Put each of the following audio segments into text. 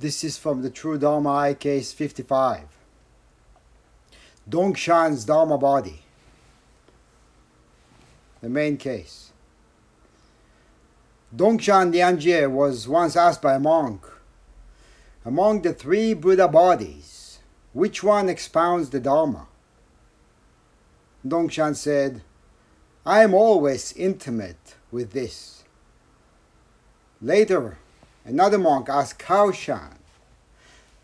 This is from the True Dharma Eye case 55. Dongshan's Dharma body. The main case. Dongshan Liangjie was once asked by a monk, among the three Buddha bodies, which one expounds the Dharma? Dongshan said, I am always intimate with this. Later, Another monk asked Caoshan.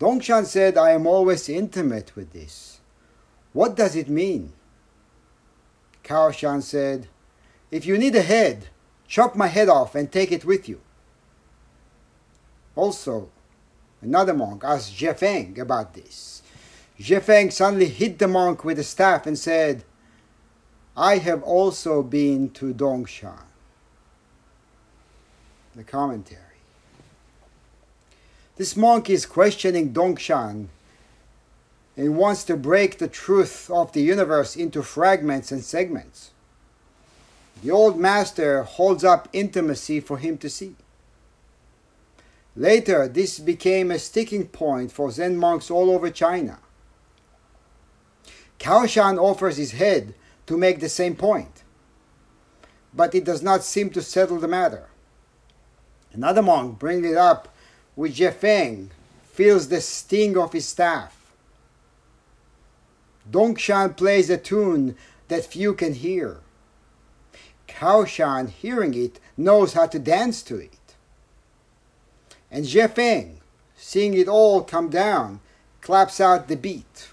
Dongshan said, I am always intimate with this. What does it mean? Caoshan said, If you need a head, chop my head off and take it with you. Also, another monk asked Jefeng about this. Jefeng suddenly hit the monk with a staff and said, I have also been to Dongshan. The commentary. This monk is questioning Dongshan and wants to break the truth of the universe into fragments and segments. The old master holds up intimacy for him to see. Later, this became a sticking point for Zen monks all over China. Caoshan offers his head to make the same point, but it does not seem to settle the matter. Another monk brings it up with Jefeng feels the sting of his staff. Dongshan plays a tune that few can hear. Caoshan, hearing it, knows how to dance to it. And Jefeng, seeing it all come down, claps out the beat.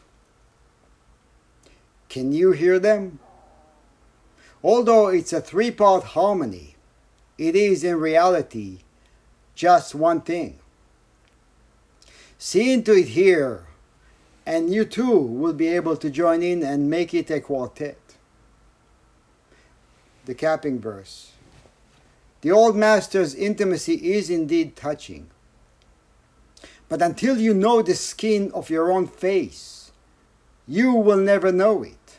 Can you hear them? Although it's a three part harmony, it is in reality just one thing. See into it here, and you too will be able to join in and make it a quartet. The capping verse. The old master's intimacy is indeed touching. But until you know the skin of your own face, you will never know it.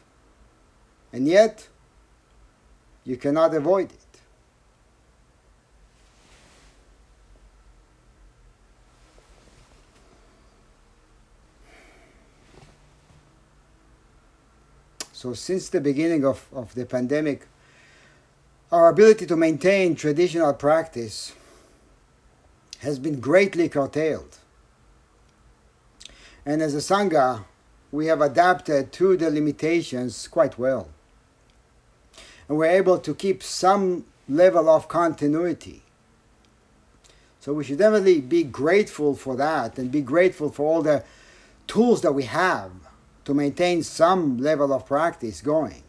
And yet, you cannot avoid it. So since the beginning of, of the pandemic, our ability to maintain traditional practice has been greatly curtailed. And as a Sangha, we have adapted to the limitations quite well. And we're able to keep some level of continuity. So we should definitely be grateful for that and be grateful for all the tools that we have to maintain some level of practice going.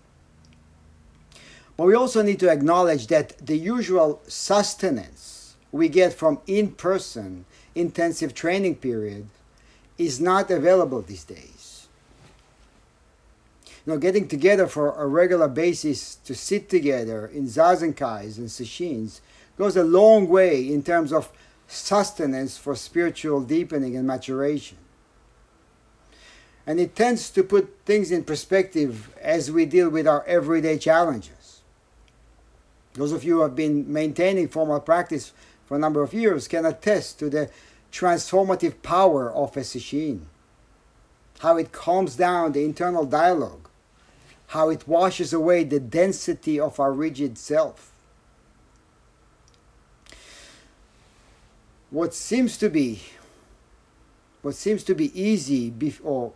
But we also need to acknowledge that the usual sustenance we get from in person intensive training period is not available these days. You know, getting together for a regular basis to sit together in zazenkais and sesshins goes a long way in terms of sustenance for spiritual deepening and maturation and it tends to put things in perspective as we deal with our everyday challenges. Those of you who have been maintaining formal practice for a number of years can attest to the transformative power of a sesshin, how it calms down the internal dialogue, how it washes away the density of our rigid self. What seems to be what seems to be easy before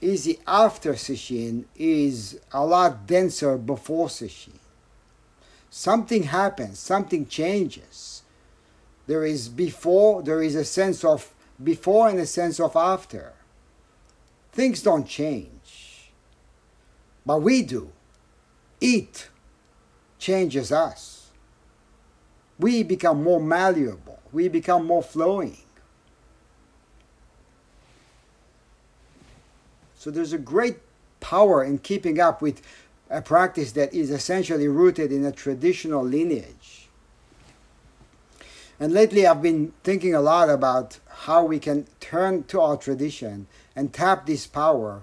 easy after sesshin is a lot denser before sesshin. Something happens, something changes. There is before, there is a sense of before and a sense of after. Things don't change, but we do. It changes us. We become more malleable, we become more flowing. So there's a great power in keeping up with a practice that is essentially rooted in a traditional lineage. And lately I've been thinking a lot about how we can turn to our tradition and tap this power.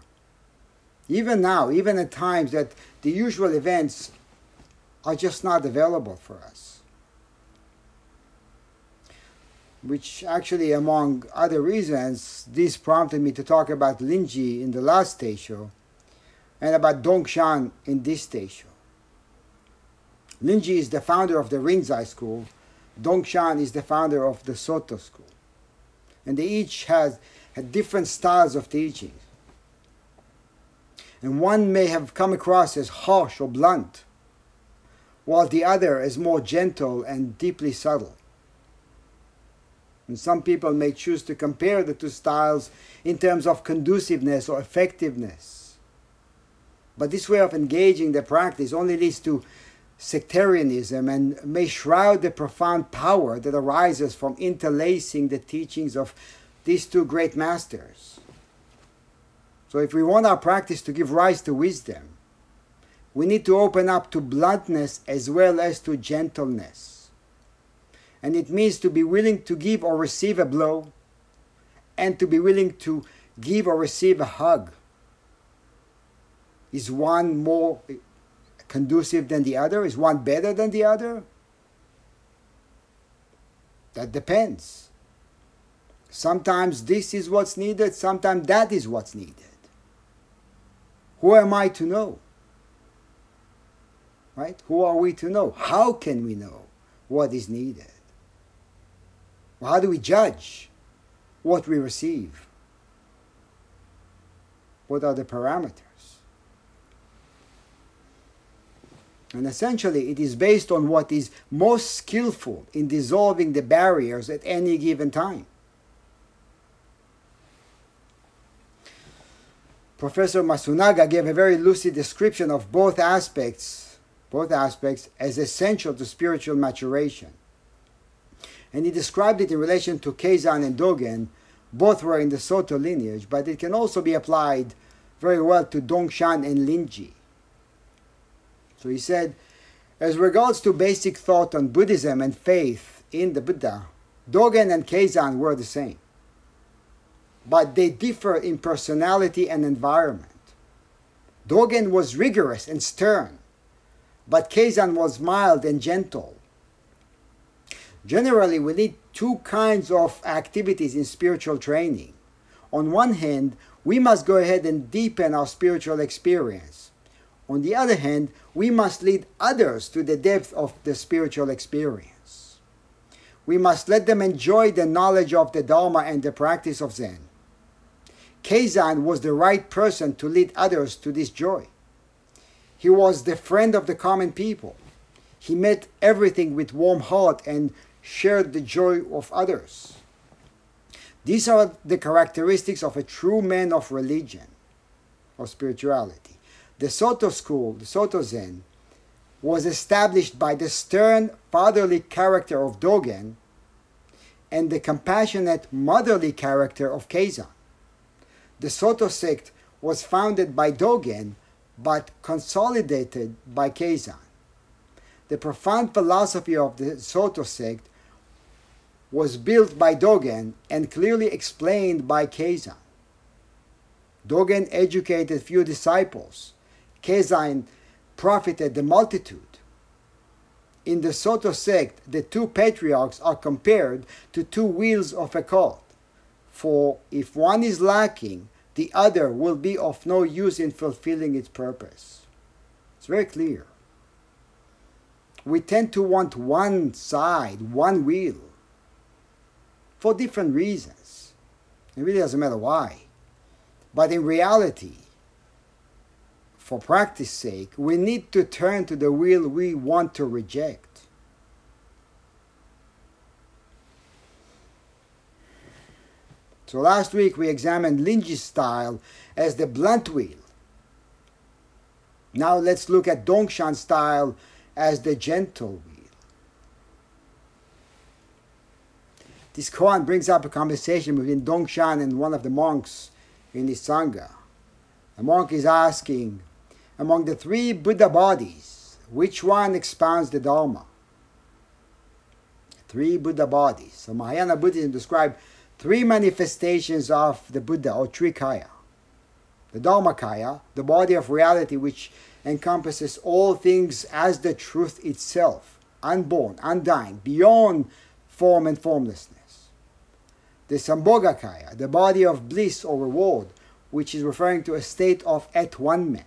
Even now, even at times that the usual events are just not available for us. Which actually, among other reasons, this prompted me to talk about Linji in the last Teisho and about Dongshan in this Teisho. Linji is the founder of the Rinzai school, Dongshan is the founder of the Soto school. And they each has had different styles of teaching. And one may have come across as harsh or blunt, while the other is more gentle and deeply subtle. And some people may choose to compare the two styles in terms of conduciveness or effectiveness. But this way of engaging the practice only leads to sectarianism and may shroud the profound power that arises from interlacing the teachings of these two great masters. So, if we want our practice to give rise to wisdom, we need to open up to bluntness as well as to gentleness. And it means to be willing to give or receive a blow, and to be willing to give or receive a hug. Is one more conducive than the other? Is one better than the other? That depends. Sometimes this is what's needed, sometimes that is what's needed. Who am I to know? Right? Who are we to know? How can we know what is needed? How do we judge what we receive? What are the parameters? And essentially, it is based on what is most skillful in dissolving the barriers at any given time. Professor Masunaga gave a very lucid description of both aspects, both aspects as essential to spiritual maturation. And he described it in relation to Keizan and Dogen. Both were in the Soto lineage, but it can also be applied very well to Dongshan and Linji. So he said, as regards to basic thought on Buddhism and faith in the Buddha, Dogen and Keizan were the same. But they differ in personality and environment. Dogen was rigorous and stern, but Keizan was mild and gentle. Generally, we need two kinds of activities in spiritual training. On one hand, we must go ahead and deepen our spiritual experience. On the other hand, we must lead others to the depth of the spiritual experience. We must let them enjoy the knowledge of the Dharma and the practice of Zen. Keizan was the right person to lead others to this joy. He was the friend of the common people. He met everything with warm heart and shared the joy of others. These are the characteristics of a true man of religion or spirituality. The Soto school, the Soto Zen, was established by the stern fatherly character of Dogen and the compassionate motherly character of Keizan. The Soto sect was founded by Dogen but consolidated by Keizan. The profound philosophy of the Soto sect was built by Dogen and clearly explained by Keizan. Dogen educated few disciples Keizan profited the multitude. In the Soto sect, the two patriarchs are compared to two wheels of a cart. For if one is lacking, the other will be of no use in fulfilling its purpose. It's very clear. We tend to want one side, one wheel, for different reasons. It really doesn't matter why. But in reality, for practice sake, we need to turn to the will we want to reject. So last week we examined Linji's style as the blunt wheel. Now let's look at Dongshan's style as the gentle wheel. This koan brings up a conversation between Dongshan and one of the monks in his Sangha. The monk is asking, among the three Buddha bodies, which one expounds the Dharma? Three Buddha bodies. So Mahayana Buddhism describes three manifestations of the Buddha or Trikaya. The Dharmakaya, the body of reality which encompasses all things as the truth itself, unborn, undying, beyond form and formlessness. The Sambhogakaya, the body of bliss or reward, which is referring to a state of at one-ment,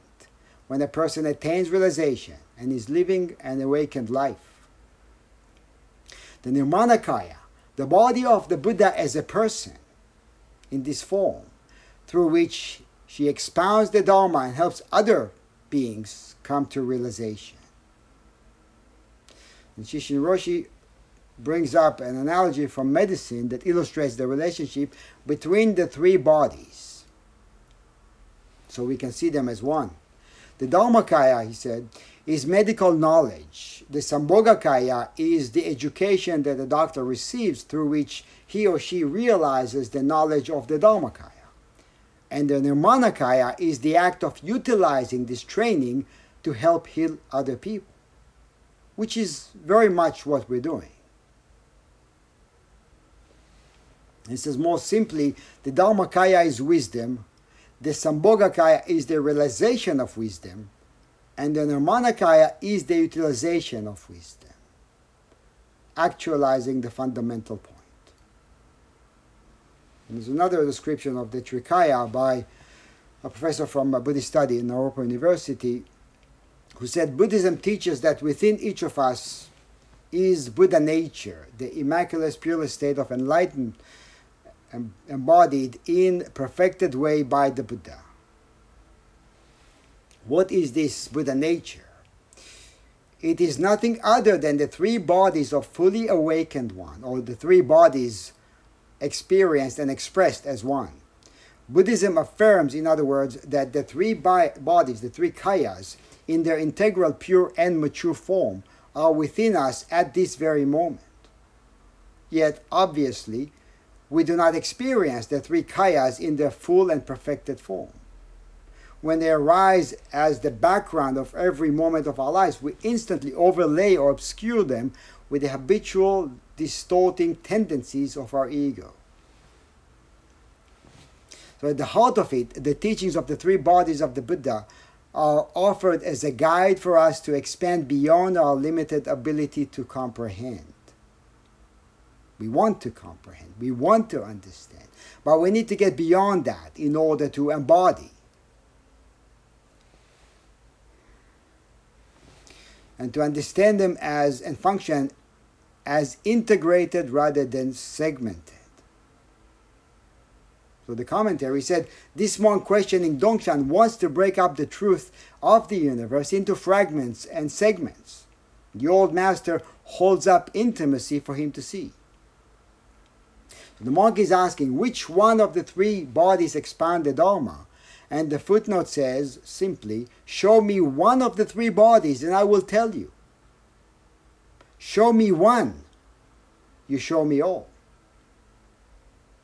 when a person attains realization and is living an awakened life. The Nirmanakaya, the body of the Buddha as a person in this form, through which she expounds the Dharma and helps other beings come to realization. And Shishin Roshi brings up an analogy from medicine that illustrates the relationship between the three bodies. So we can see them as one. The Dharmakaya, he said, is medical knowledge. The Sambhogakaya is the education that the doctor receives through which he or she realizes the knowledge of the Dharmakaya. And the Nirmanakaya is the act of utilizing this training to help heal other people, which is very much what we're doing. He says more simply, the Dharmakaya is wisdom, the Sambhogakaya is the realization of wisdom, and the Nirmanakaya is the utilization of wisdom, actualizing the fundamental point. And there's another description of the Trikaya by a professor from a Buddhist study in Naropa University who said Buddhism teaches that within each of us is Buddha nature, the immaculate, pure state of enlightenment embodied in perfected way by the Buddha. What is this Buddha nature? It is nothing other than the three bodies of fully awakened one, or the three bodies experienced and expressed as one. Buddhism affirms, in other words, that the three bodies, the three kayas, in their integral, pure, and mature form, are within us at this very moment. Yet, obviously, we do not experience the three kayas in their full and perfected form. When they arise as the background of every moment of our lives, we instantly overlay or obscure them with the habitual distorting tendencies of our ego. So, at the heart of it, the teachings of the three bodies of the Buddha are offered as a guide for us to expand beyond our limited ability to comprehend. We want to comprehend, we want to understand, but we need to get beyond that in order to embody. And to understand them as and function as integrated rather than segmented. So the commentary said this monk questioning Dongshan wants to break up the truth of the universe into fragments and segments. The old master holds up intimacy for him to see. The monk is asking which one of the three bodies expand the Dharma. And the footnote says simply, Show me one of the three bodies and I will tell you. Show me one, you show me all.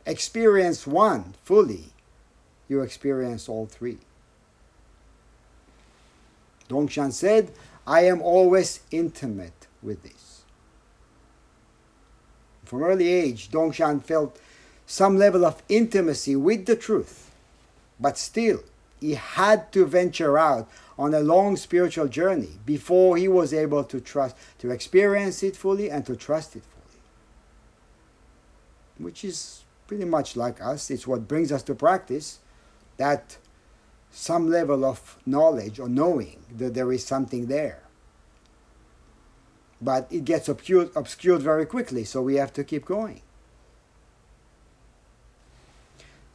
Experience one fully, you experience all three. Dongshan said, I am always intimate with this. From early age, Dongshan felt some level of intimacy with the truth, but still, he had to venture out on a long spiritual journey before he was able to trust, to experience it fully and to trust it fully. Which is pretty much like us. It's what brings us to practice that some level of knowledge or knowing that there is something there but it gets obscured, obscured very quickly, so we have to keep going.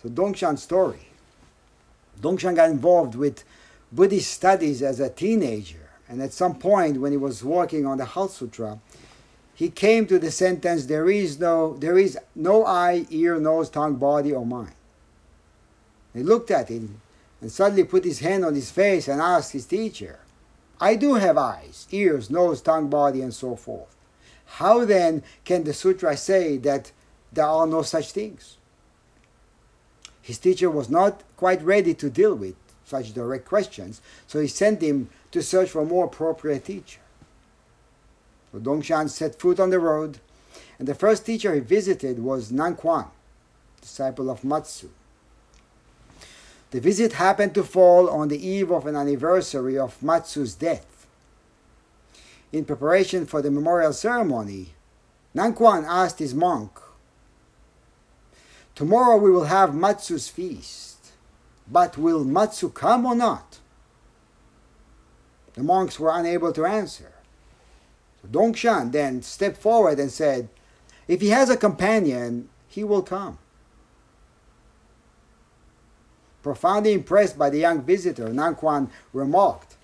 So Dongshan's story. Dongshan got involved with Buddhist studies as a teenager, and at some point when he was working on the Heart Sutra, he came to the sentence, there is no, there is no eye, ear, nose, tongue, body, or mind. He looked at him and suddenly put his hand on his face and asked his teacher, I do have eyes, ears, nose, tongue, body, and so forth. How then can the sutra say that there are no such things? His teacher was not quite ready to deal with such direct questions, so he sent him to search for a more appropriate teacher. So Dongshan set foot on the road, and the first teacher he visited was Nanquan, disciple of Matsu. The visit happened to fall on the eve of an anniversary of Matsu's death. In preparation for the memorial ceremony, Nanquan asked his monk, Tomorrow we will have Matsu's feast, but will Matsu come or not? The monks were unable to answer. So Dongshan then stepped forward and said, If he has a companion, he will come. Profoundly impressed by the young visitor, Nanquan remarked,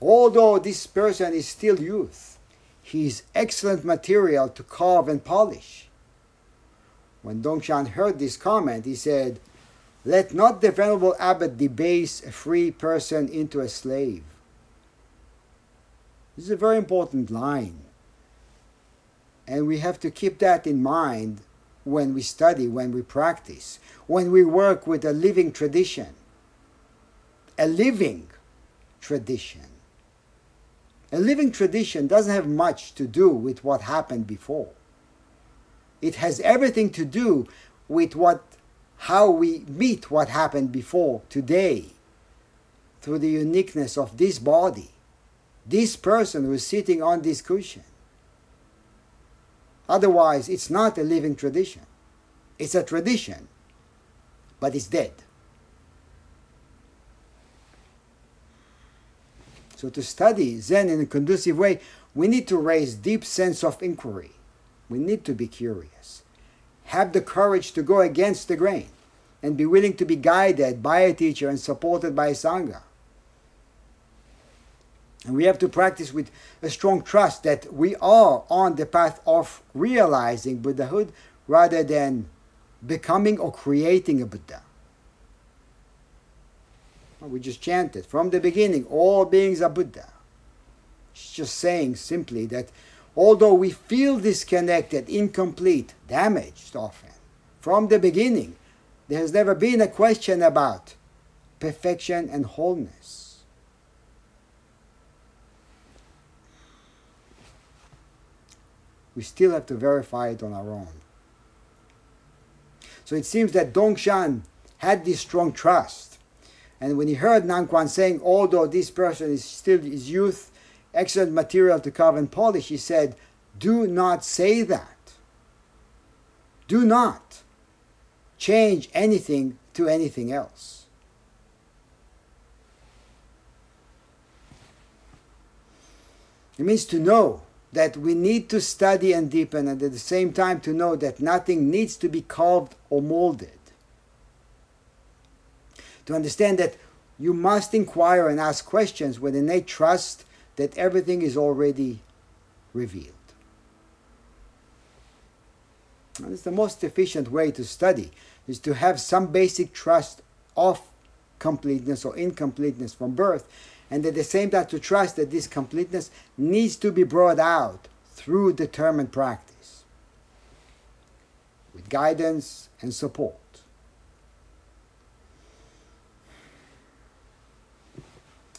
Although this person is still youth, he is excellent material to carve and polish. When Dongshan heard this comment, he said, Let not the venerable abbot debase a free person into a slave. This is a very important line. And we have to keep that in mind when we study, when we practice, when we work with a living tradition. A living tradition. A living tradition doesn't have much to do with what happened before. It has everything to do with what how we meet what happened before today through the uniqueness of this body, this person who is sitting on this cushion. Otherwise, it's not a living tradition. It's a tradition, but it's dead. So to study Zen in a conducive way, we need to raise deep sense of inquiry. We need to be curious. Have the courage to go against the grain and be willing to be guided by a teacher and supported by a Sangha. And we have to practice with a strong trust that we are on the path of realizing Buddhahood rather than becoming or creating a Buddha. We just chanted from the beginning, all beings are Buddha. It's just saying simply that although we feel disconnected, incomplete, damaged often, from the beginning, there has never been a question about perfection and wholeness. We still have to verify it on our own. So it seems that Dongshan had this strong trust. And when he heard Nanquan saying, although this person is still his youth, excellent material to carve and polish, he said, Do not say that. Do not change anything to anything else. It means to know that we need to study and deepen, and at the same time to know that nothing needs to be carved or molded. To understand that you must inquire and ask questions with innate trust that everything is already revealed. And it's the most efficient way to study is to have some basic trust of completeness or incompleteness from birth, and at the same time to trust that this completeness needs to be brought out through determined practice with guidance and support.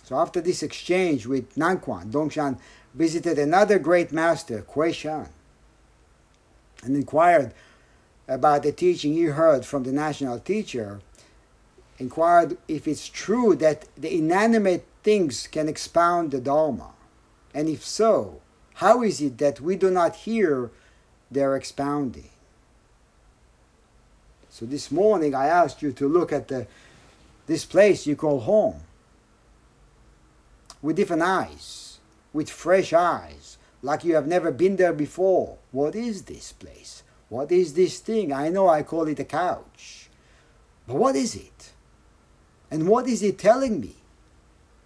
So after this exchange with Nanquan, Dongshan visited another great master, Kuei Shan, and inquired about the teaching he heard from the national teacher, inquired if it's true that the inanimate things can expound the Dharma, and if so, how is it that we do not hear their expounding? So this morning I asked you to look at the, this place you call home with different eyes, with fresh eyes, like you have never been there before. What is this place? What is this thing? I know I call it a couch. But what is it? And what is it telling me?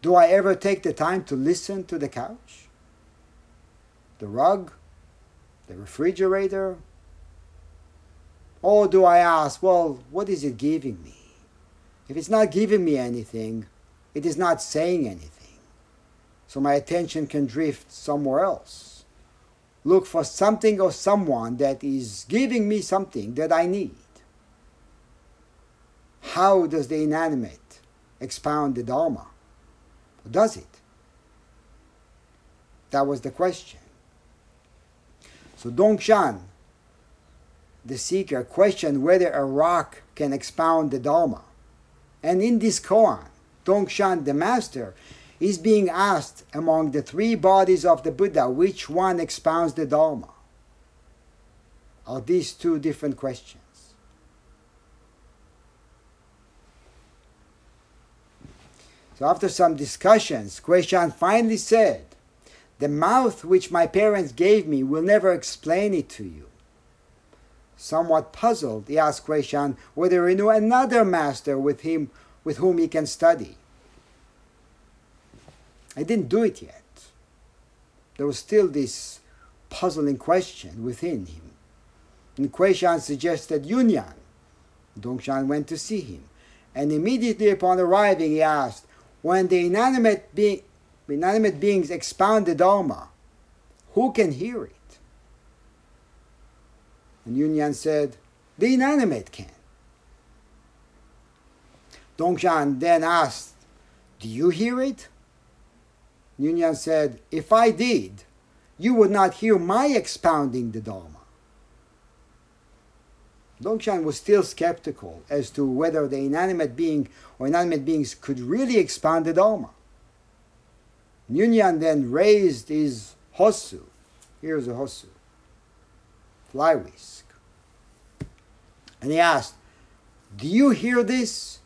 Do I ever take the time to listen to the couch? The rug? The refrigerator? Or do I ask, well, what is it giving me? If it's not giving me anything, it is not saying anything so my attention can drift somewhere else. Look for something or someone that is giving me something that I need. How does the inanimate expound the Dharma? Does it? That was the question. So Dongshan, the seeker, questioned whether a rock can expound the Dharma. And in this koan, Dongshan, the master, is being asked among the three bodies of the Buddha which one expounds the Dharma? Are these two different questions? So after some discussions, Kuei-Shan finally said, The mouth which my parents gave me will never explain it to you. Somewhat puzzled, he asked Kuei-Shan whether he knew another master with him with whom he can study. I didn't do it yet. There was still this puzzling question within him. And Kuei-Shan suggested Yunyan. Dongshan went to see him, and immediately upon arriving he asked, when the inanimate, inanimate beings expound the Dharma, who can hear it? And Yunyan said, the inanimate can. Dongshan then asked, do you hear it? Yunyan said, if I did, you would not hear my expounding the Dharma. Dongshan was still skeptical as to whether the inanimate being or inanimate beings could really expand the Dharma. Yunyan then raised his hosu. Here's a hosu, fly whisk. And he asked, Do you hear this?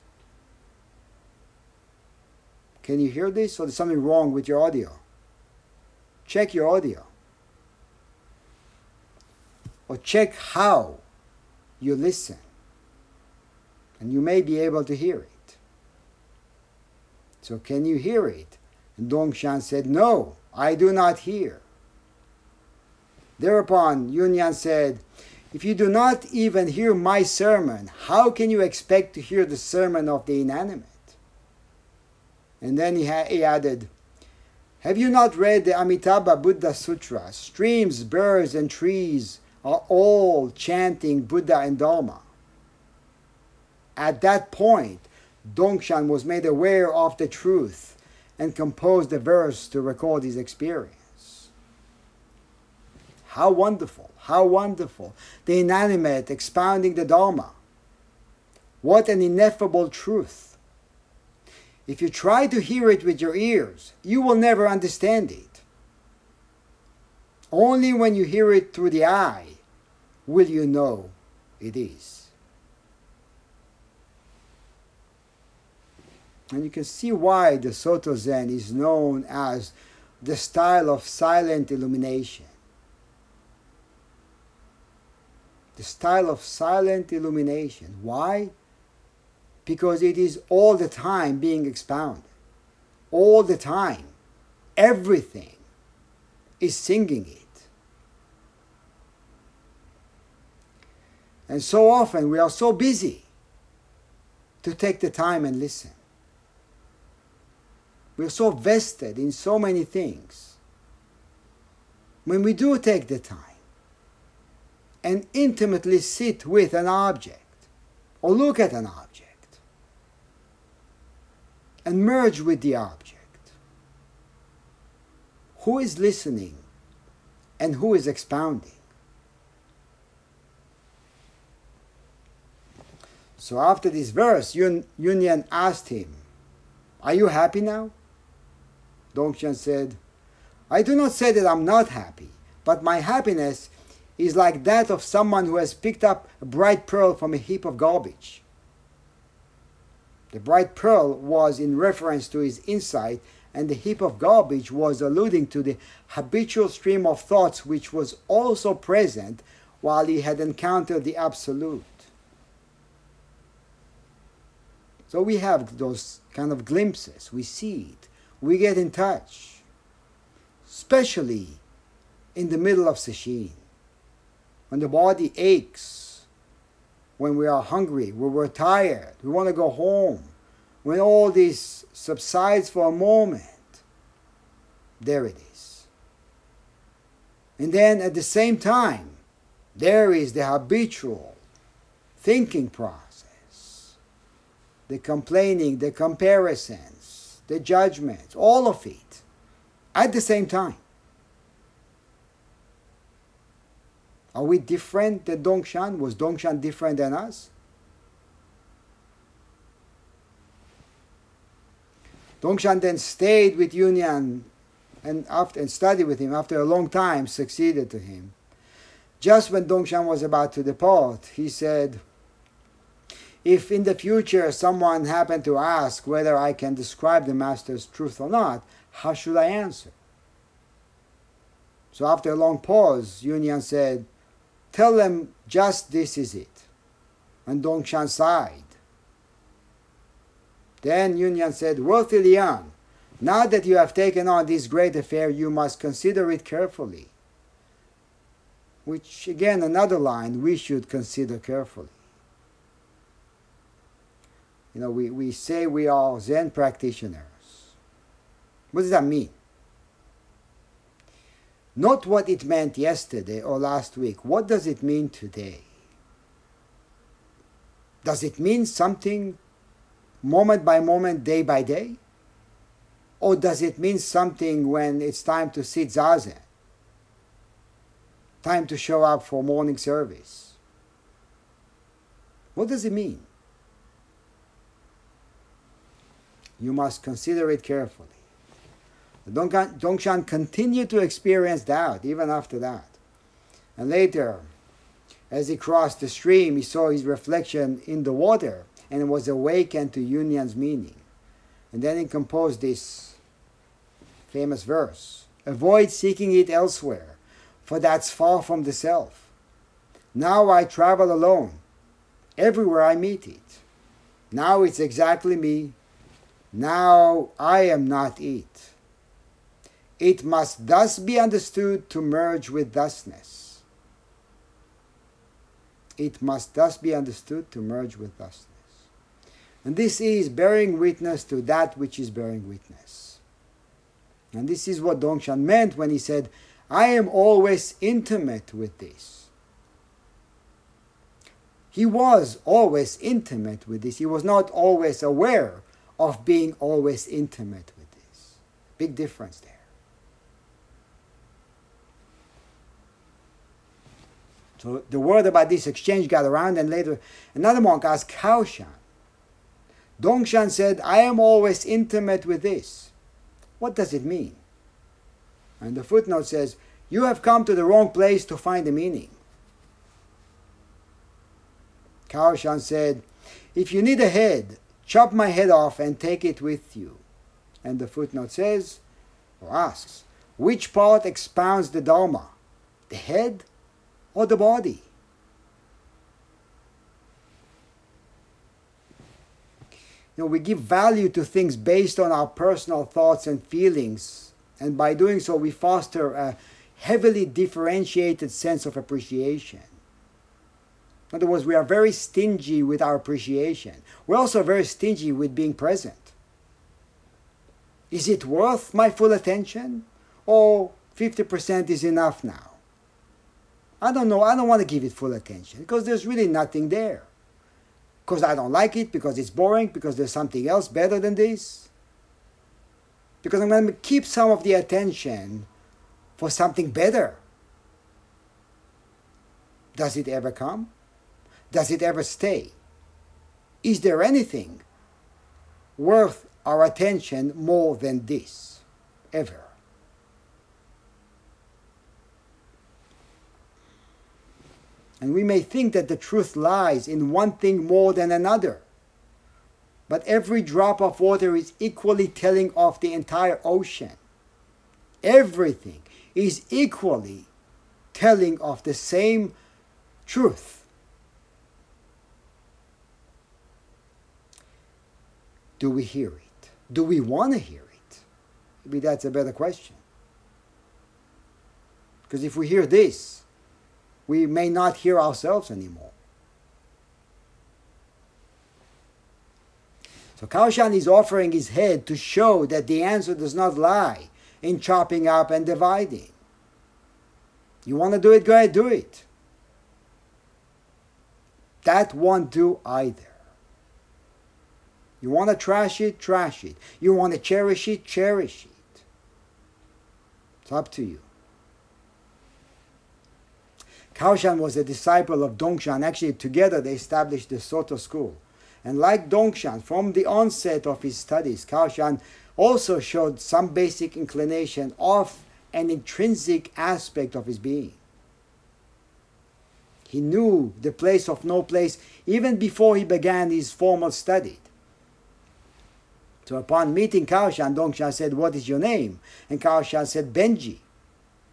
Can you hear this? Or there's something wrong with your audio? Check your audio. Or check how you listen. And you may be able to hear it. So can you hear it? And Dongshan said, No, I do not hear. Thereupon Yunyan said, If you do not even hear my sermon, how can you expect to hear the sermon of the inanimate? And then he, ha- he added, Have you not read the Amitabha Buddha Sutra? Streams, birds, and trees are all chanting Buddha and Dharma. At that point, Dongshan was made aware of the truth and composed a verse to record his experience. How wonderful, how wonderful. The inanimate expounding the Dharma. What an ineffable truth. If you try to hear it with your ears, you will never understand it. Only when you hear it through the eye will you know it is. And you can see why the Soto Zen is known as the style of silent illumination. The style of silent illumination. Why? Because it is all the time being expounded. All the time. Everything is singing it. And so often we are so busy to take the time and listen. We're so vested in so many things. When we do take the time and intimately sit with an object or look at an object and merge with the object, who is listening and who is expounding? So after this verse, Yun, Yunyan asked him, Are you happy now? Dongshan said, I do not say that I'm not happy, but my happiness is like that of someone who has picked up a bright pearl from a heap of garbage. The bright pearl was in reference to his insight, and the heap of garbage was alluding to the habitual stream of thoughts which was also present while he had encountered the Absolute. So we have those kind of glimpses, we see it, we get in touch, especially in the middle of Sesshin, when the body aches, when we are hungry, when we're tired, we want to go home, when all this subsides for a moment, there it is. And then at the same time, there is the habitual thinking process the complaining, the comparisons, the judgments, all of it at the same time. Are we different than Dongshan? Was Dongshan different than us? Dongshan then stayed with Yunyan and, after, and studied with him. After a long time, succeeded to him. Just when Dongshan was about to depart, he said, if in the future someone happened to ask whether I can describe the Master's truth or not, how should I answer? So after a long pause, Yunyan said, Tell them just this is it. And Dongshan sighed. Then Yunyan said, Worthy Liang, now that you have taken on this great affair, you must consider it carefully. Which, again, another line we should consider carefully. You know, we, we say we are Zen practitioners. What does that mean? Not what it meant yesterday or last week. What does it mean today? Does it mean something moment by moment, day by day? Or does it mean something when it's time to sit zazen? Time to show up for morning service? What does it mean? You must consider it carefully. Dongshan continued to experience doubt even after that. And later, as he crossed the stream, he saw his reflection in the water and was awakened to Yunyan's meaning. And then he composed this famous verse Avoid seeking it elsewhere, for that's far from the self. Now I travel alone. Everywhere I meet it. Now it's exactly me. Now I am not it. It must thus be understood to merge with thusness. It must thus be understood to merge with thusness. And this is bearing witness to that which is bearing witness. And this is what Dongshan meant when he said, I am always intimate with this. He was always intimate with this. He was not always aware of being always intimate with this. Big difference there. So the word about this exchange got around, and later another monk asked Caoshan, Dongshan said, I am always intimate with this. What does it mean? And the footnote says, You have come to the wrong place to find the meaning. Caoshan said, If you need a head, chop my head off and take it with you. And the footnote says, or asks, which part expounds the Dharma, the head or the body? Know, we give value to things based on our personal thoughts and feelings. And by doing so, we foster a heavily differentiated sense of appreciation. In other words, we are very stingy with our appreciation. We're also very stingy with being present. Is it worth my full attention? Or 50% is enough now? I don't know. I don't want to give it full attention because there's really nothing there because I don't like it, because it's boring, because there's something else better than this. Because I'm going to keep some of the attention for something better. Does it ever come? Does it ever stay? Is there anything worth our attention more than this? Ever? And we may think that the truth lies in one thing more than another. But every drop of water is equally telling of the entire ocean. Everything is equally telling of the same truth. Do we hear it? Do we want to hear it? Maybe that's a better question. Because if we hear this, we may not hear ourselves anymore. So Caoshan is offering his head to show that the answer does not lie in chopping up and dividing. You want to do it, go ahead, do it. That won't do either. You want to trash it, trash it. You want to cherish it, cherish it. It's up to you. Caoshan was a disciple of Dongshan. Actually, together they established the Soto school. And like Dongshan, from the onset of his studies, Caoshan also showed some basic inclination of an intrinsic aspect of his being. He knew the place of no place even before he began his formal study. So upon meeting Caoshan, Dongshan said, What is your name? And Caoshan said, Benji.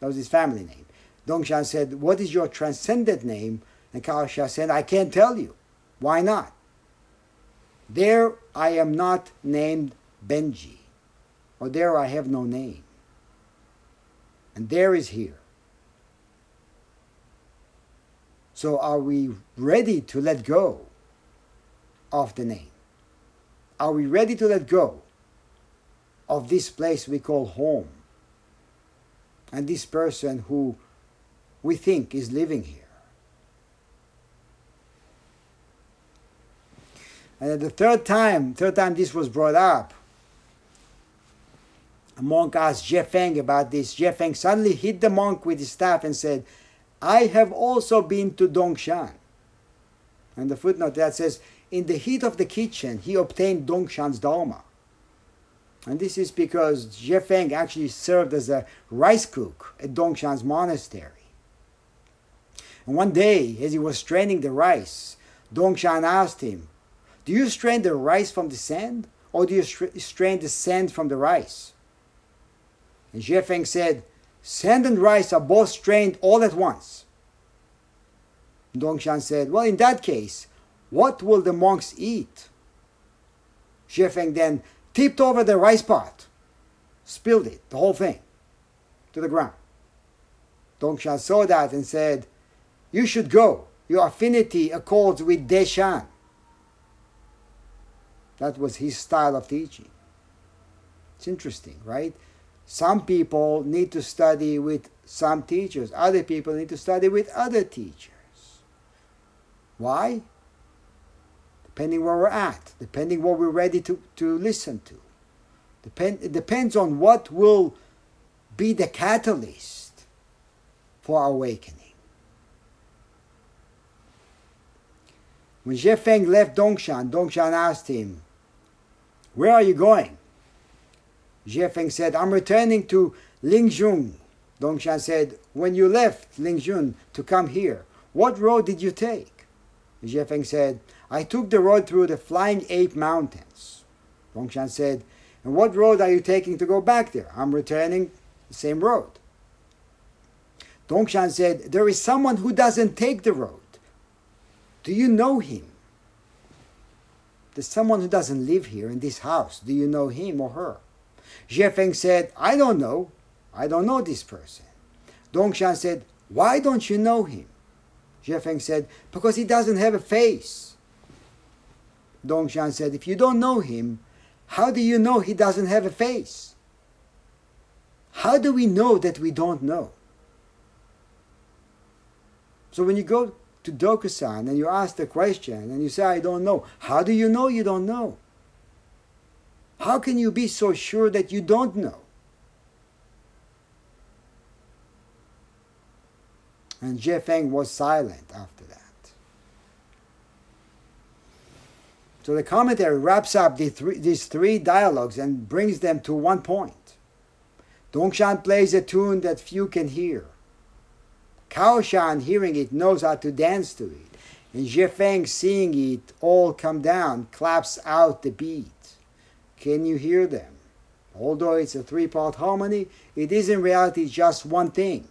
That was his family name. Dongshan said, What is your transcendent name? And Caoshan said, I can't tell you. Why not? There I am not named Benji, or there I have no name. And there is here. So are we ready to let go of the name? Are we ready to let go of this place we call home and this person who we think is living here? And at the third time, third time this was brought up, a monk asked Xuefeng about this. Xuefeng suddenly hit the monk with his staff and said, I have also been to Dongshan. And the footnote that says, in the heat of the kitchen, he obtained Dongshan's Dharma. And this is because Xuefeng actually served as a rice cook at Dongshan's monastery. And one day, as he was straining the rice, Dongshan asked him, Do you strain the rice from the sand, or do you strain the sand from the rice? And Xuefeng said, Sand and rice are both strained all at once. Dongshan said, Well, in that case, what will the monks eat? Xuefeng then tipped over the rice pot, spilled it, the whole thing, to the ground. Dongshan saw that and said, You should go. Your affinity accords with Deshan. That was his style of teaching. It's interesting, right? Some people need to study with some teachers, other people need to study with other teachers. Why? Depending where we're at, depending what we're ready to, to listen to. Depend, it depends on what will be the catalyst for awakening. Xuefeng left Dongshan, Dongshan asked him, Where are you going? Feng said, I'm returning to Lingjun. Dongshan said, when you left Lingjun to come here, what road did you take? Feng said, I took the road through the Flying Ape Mountains. Dongshan said, and what road are you taking to go back there? I'm returning the same road. Dongshan said, there is someone who doesn't take the road. Do you know him? There's someone who doesn't live here in this house. Do you know him or her? Xuefeng said, I don't know. I don't know this person. Dongshan said, Why don't you know him? Xuefeng said, Because he doesn't have a face. Dongshan said, If you don't know him, how do you know he doesn't have a face? How do we know that we don't know? So when you go to Dokusan and you ask the question and you say, I don't know, how do you know you don't know? How can you be so sure that you don't know? And Xuefeng was silent after that. So the commentary wraps up the three, these three dialogues and brings them to one point. Dongshan plays a tune that few can hear. Caoshan, hearing it, knows how to dance to it. And Xuefeng, seeing it all come down, claps out the beat. Can you hear them? Although it's a three part harmony, it is in reality just one thing.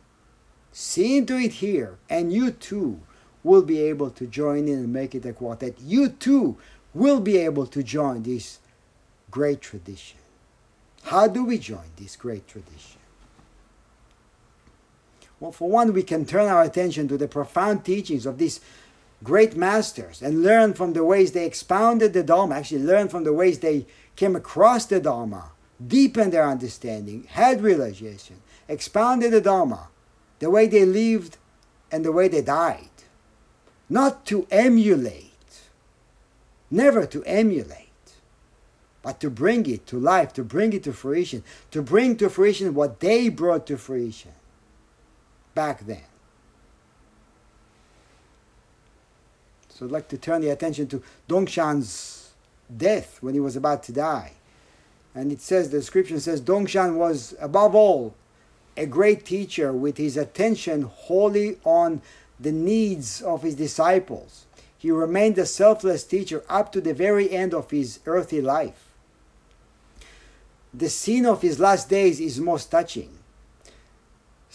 See into it here, and you too will be able to join in and make it a quartet. You too will be able to join this great tradition. How do we join this great tradition? Well, for one, we can turn our attention to the profound teachings of these great masters and learn from the ways they expounded the Dharma, actually, learn from the ways they came across the Dharma, deepened their understanding, had realization, expounded the Dharma, the way they lived and the way they died. Not to emulate, never to emulate, but to bring it to life, to bring it to fruition, to bring to fruition what they brought to fruition back then. So I'd like to turn the attention to Dongshan's death when he was about to die. And it says, the description says, Dongshan was above all a great teacher with his attention wholly on the needs of his disciples. He remained a selfless teacher up to the very end of his earthly life. The scene of his last days is most touching.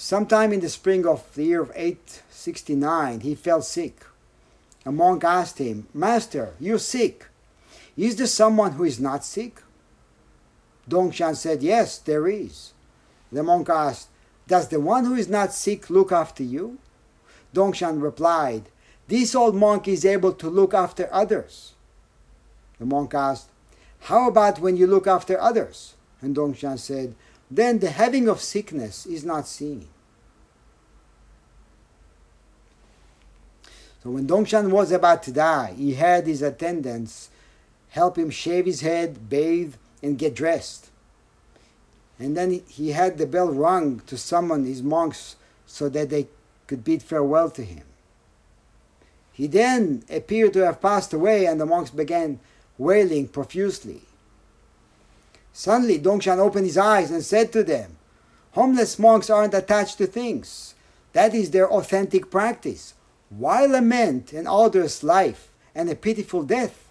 Sometime in the spring of the year of 869, he fell sick. A monk asked him, Master, you're sick. Is there someone who is not sick? Dongshan said, Yes, there is. The monk asked, Does the one who is not sick look after you? Dongshan replied, This old monk is able to look after others. The monk asked, How about when you look after others? And Dongshan said, Then the having of sickness is not seen. So when Dongshan was about to die, he had his attendants help him shave his head, bathe, and get dressed. And then he had the bell rung to summon his monks so that they could bid farewell to him. He then appeared to have passed away, and the monks began wailing profusely. Suddenly, Dongshan opened his eyes and said to them, Homeless monks aren't attached to things. That is their authentic practice. Why lament an arduous life and a pitiful death?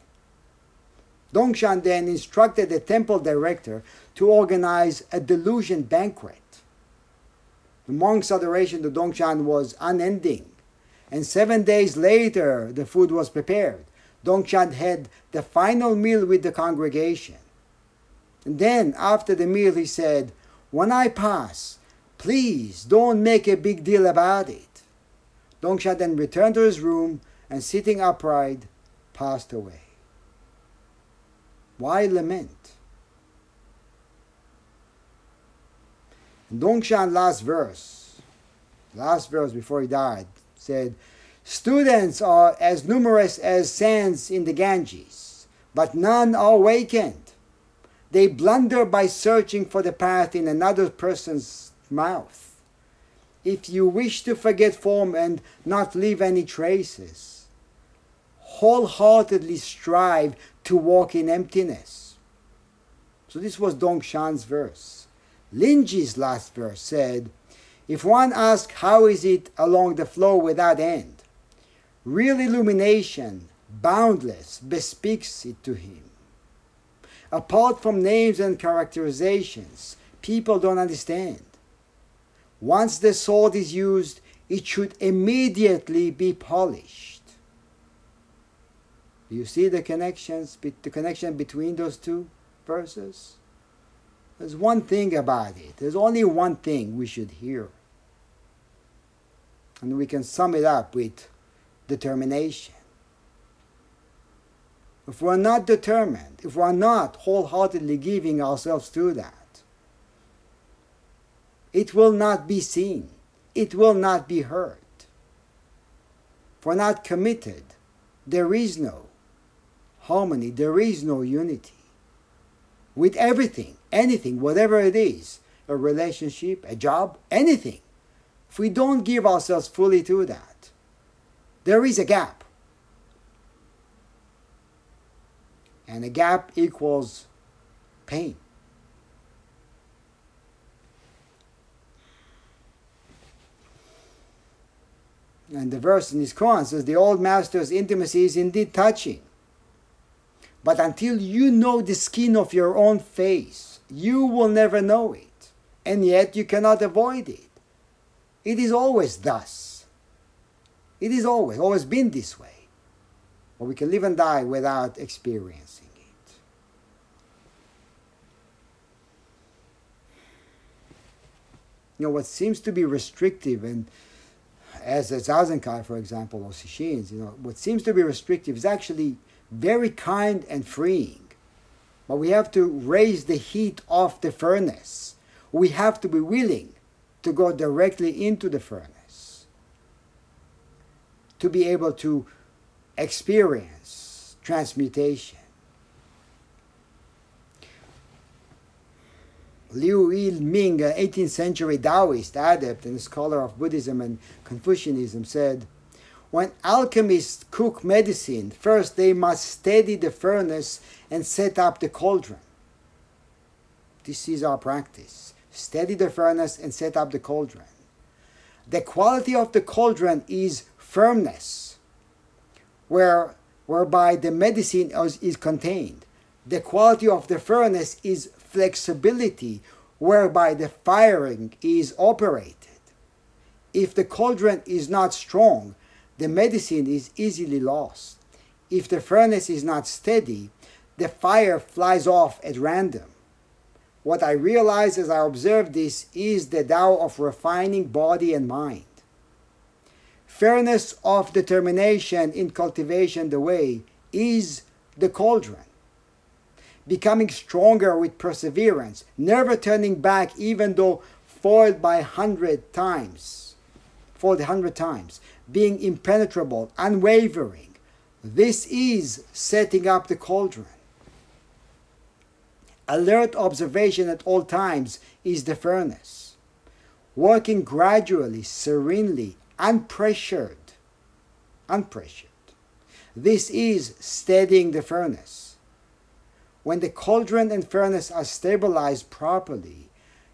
Dongshan then instructed the temple director to organize a delusion banquet. The monks' adoration to Dongshan was unending, and seven days later the food was prepared. Dongshan had the final meal with the congregation. And then, after the meal, he said, When I pass, please don't make a big deal about it. Dongshan then returned to his room and, sitting upright, passed away. Why lament? Dongshan last verse, last verse before he died, said, Students are as numerous as sands in the Ganges, but none are awakened. They blunder by searching for the path in another person's mouth. If you wish to forget form and not leave any traces, wholeheartedly strive to walk in emptiness. So this was Dongshan's verse. Linji's last verse said, If one asks how is it along the flow without end, real illumination, boundless, bespeaks it to him. Apart from names and characterizations, people don't understand. Once the sword is used, it should immediately be polished. Do you see the connections, the connection between those two verses? There's one thing about it. There's only one thing we should hear. And we can sum it up with determination. If we're not determined, if we're not wholeheartedly giving ourselves to that, it will not be seen. It will not be heard. If we're not committed, there is no harmony, there is no unity. With everything, anything, whatever it is, a relationship, a job, anything, if we don't give ourselves fully to that, there is a gap. And a gap equals pain. And the verse in his Quran says, The old master's intimacy is indeed touching. But until you know the skin of your own face, you will never know it. And yet you cannot avoid it. It is always thus. It is always, always been this way. But we can live and die without experiencing it. You know, what seems to be restrictive and as a Zazenkai, for example, or Sesshin, you know, what seems to be restrictive is actually very kind and freeing. But we have to raise the heat of the furnace. We have to be willing to go directly into the furnace to be able to experience transmutation. Liu I-ming, an 18th century Taoist adept and scholar of Buddhism and Confucianism, said, when alchemists cook medicine, first they must steady the furnace and set up the cauldron. This is our practice. Steady the furnace and set up the cauldron. The quality of the cauldron is firmness, where, whereby the medicine is, is contained. The quality of the furnace is flexibility, whereby the firing is operated. If the cauldron is not strong, the medicine is easily lost. If the furnace is not steady, the fire flies off at random. What I realize as I observe this is the Tao of refining body and mind. Fairness of determination in cultivation the way is the cauldron. Becoming stronger with perseverance, never turning back even though foiled by hundred times, foiled hundred times, being impenetrable, unwavering. This is setting up the cauldron. Alert observation at all times is the furnace. Working gradually, serenely, unpressured. Unpressured. This is steadying the furnace. When the cauldron and furnace are stabilized properly,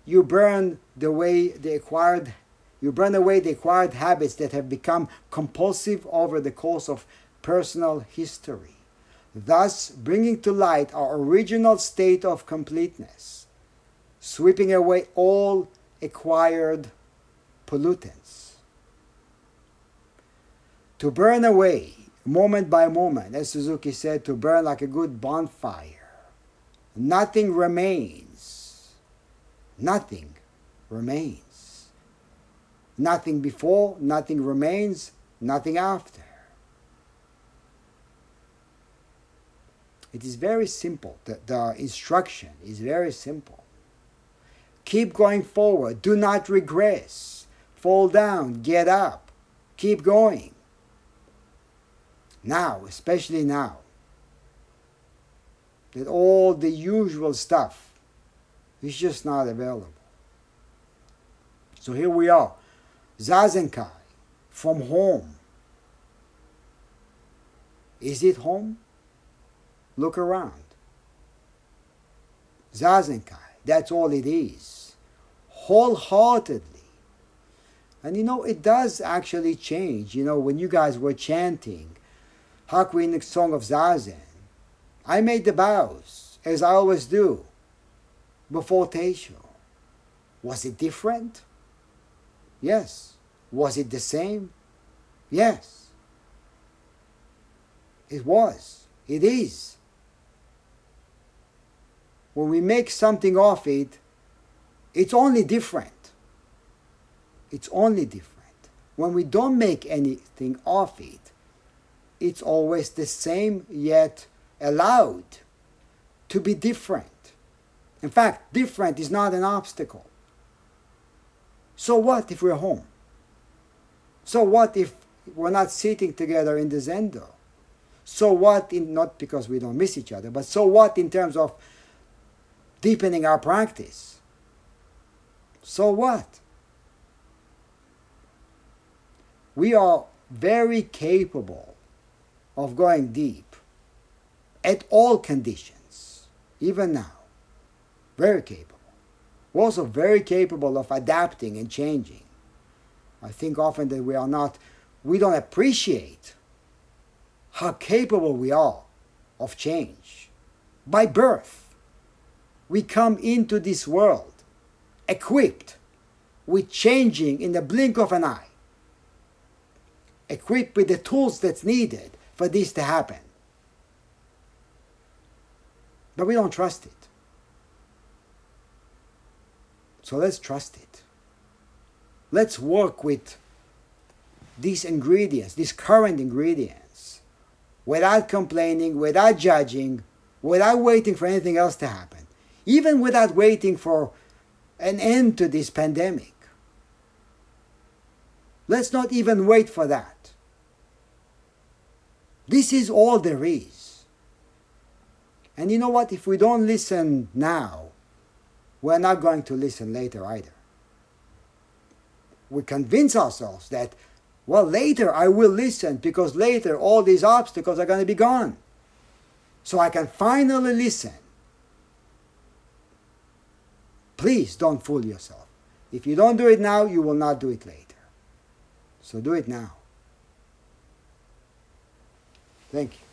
you burn the way the acquired you burn away the acquired habits that have become compulsive over the course of personal history, thus bringing to light our original state of completeness, sweeping away all acquired pollutants. To burn away moment by moment, as Suzuki said, to burn like a good bonfire. Nothing remains. Nothing remains. Nothing before, nothing remains, nothing after. It is very simple. The, the instruction is very simple. Keep going forward. Do not regress. Fall down. Get up. Keep going. Now, especially now, that all the usual stuff is just not available. So here we are, Zazenkai, from home. Is it home? Look around. Zazenkai, that's all it is. Wholeheartedly. And you know, it does actually change. You know, when you guys were chanting Hakuin Song of Zazen, I made the bows, as I always do, before Teisho. Was it different? Yes. Was it the same? Yes. It was. It is. When we make something of it, it's only different. It's only different. When we don't make anything of it, it's always the same yet allowed to be different. In fact, different is not an obstacle. So what if we're home? So what if we're not sitting together in the zendo? So what in not because we don't miss each other, but so what in terms of deepening our practice? So what? We are very capable of going deep at all conditions, even now. Very capable. Also very capable of adapting and changing. I think often that we are not, we don't appreciate how capable we are of change. By birth, we come into this world equipped with changing in the blink of an eye, equipped with the tools that's needed for this to happen. But we don't trust it. So let's trust it. Let's work with these ingredients, these current ingredients, without complaining, without judging, without waiting for anything else to happen, even without waiting for an end to this pandemic. Let's not even wait for that. This is all there is. And you know what? If we don't listen now, we're not going to listen later either. We convince ourselves that, well, later I will listen because later all these obstacles are going to be gone. So I can finally listen. Please don't fool yourself. If you don't do it now, you will not do it later. So do it now. Thank you.